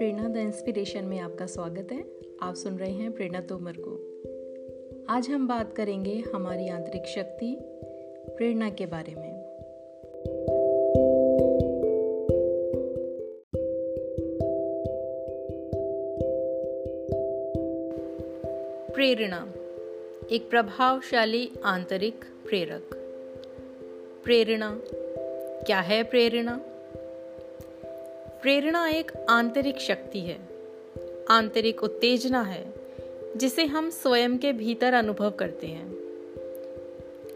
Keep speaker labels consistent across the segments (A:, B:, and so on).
A: Prerna the inspiration में आपका स्वागत है। आप सुन रहे हैं प्रेरणा तोमर को। आज हम बात करेंगे हमारी आंतरिक शक्ति, प्रेरणा के बारे में। प्रेरणा, एक प्रभावशाली आंतरिक प्रेरक। प्रेरणा, क्या है प्रेरणा? प्रेरणा एक आंतरिक शक्ति है। आंतरिक उत्तेजना है, जिसे हम स्वयं के भीतर अनुभव करते हैं।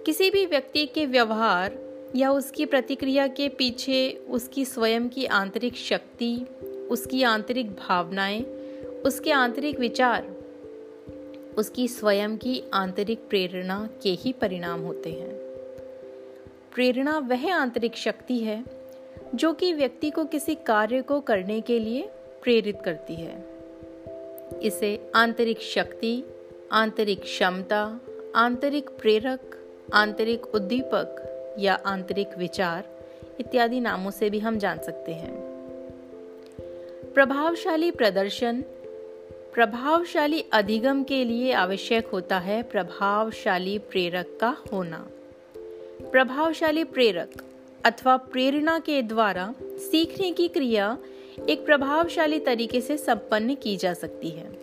A: किसी भी व्यक्ति के व्यवहार या उसकी प्रतिक्रिया के पीछे उसकी स्वयं की आंतरिक शक्ति, उसकी आंतरिक भावनाएँ, उसके आंतरिक विचार, उसकी स्वयं की आंतरिक प्रेरणा के ही परिणाम होते हैं। प्रेरणा वह आंतरिक शक्ति है जो कि व्यक्ति को किसी कार्य को करने के लिए प्रेरित करती है। इसे आंतरिक शक्ति, आंतरिक क्षमता, आंतरिक प्रेरक, आंतरिक उद्दीपक या आंतरिक विचार इत्यादि नामों से भी हम जान सकते हैं। प्रभावशाली प्रदर्शन, प्रभावशाली अधिगम के लिए आवश्यक होता है प्रभावशाली प्रेरक का होना। प्रभावशाली प्रेरक अथवा प्रेरणा के द्वारा सीखने की क्रिया एक प्रभावशाली तरीके से संपन्न की जा सकती है।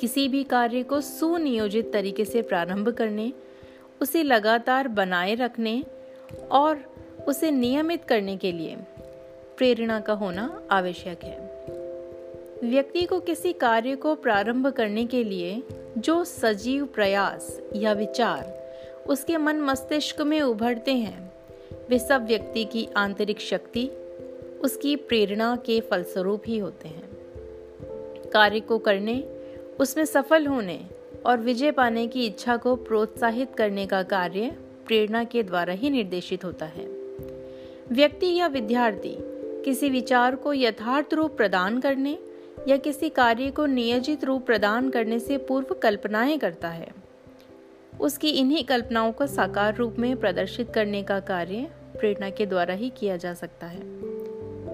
A: किसी भी कार्य को सुनियोजित तरीके से प्रारंभ करने, उसे लगातार बनाए रखने और उसे नियमित करने के लिए प्रेरणा का होना आवश्यक है। व्यक्ति को किसी कार्य को प्रारंभ करने के लिए जो सजीव प्रयास या विचार उसके मन मस्तिष्क में उभरते हैं वे सब व्यक्ति की आंतरिक शक्ति उसकी प्रेरणा के फलस्वरूप ही होते हैं। कार्य को करने, उसमें सफल होने और विजय पाने की इच्छा को प्रोत्साहित करने का कार्य प्रेरणा के द्वारा ही निर्देशित होता है। व्यक्ति या विद्यार्थी किसी विचार को यथार्थ रूप प्रदान करने या किसी कार्य को नियोजित रूप प्रदान करने से पूर्व कल्पनाएँ करता है। उसकी इन्हीं कल्पनाओं को साकार रूप में प्रदर्शित करने का कार्य प्रेरणा के द्वारा ही किया जा सकता है।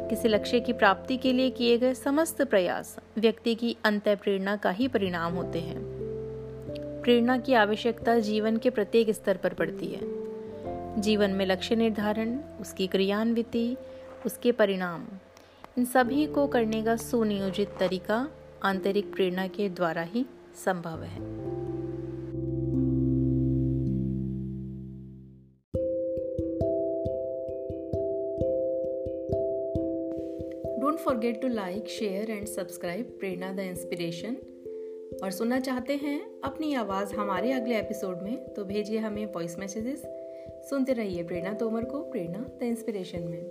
A: किसी लक्ष्य की प्राप्ति के लिए किए गए समस्त प्रयास व्यक्ति की अंत प्रेरणा का ही परिणाम होते हैं। प्रेरणा की आवश्यकता जीवन के प्रत्येक स्तर पर पड़ती है। जीवन में लक्ष्य निर्धारण, उसकी क्रियान्विति, उसके परिणाम, इन सभी को करने का सुनियोजित तरीका आंतरिक प्रेरणा के द्वारा ही संभव है। Don't forget to like, share and subscribe Prerna the inspiration. और सुनना चाहते हैं अपनी आवाज़ हमारे अगले एपिसोड में तो भेजिए हमें वॉइस मैसेजेस सुनते रहिए प्रेरणा तोमर को, प्रेरणा द इंस्पिरेशन में।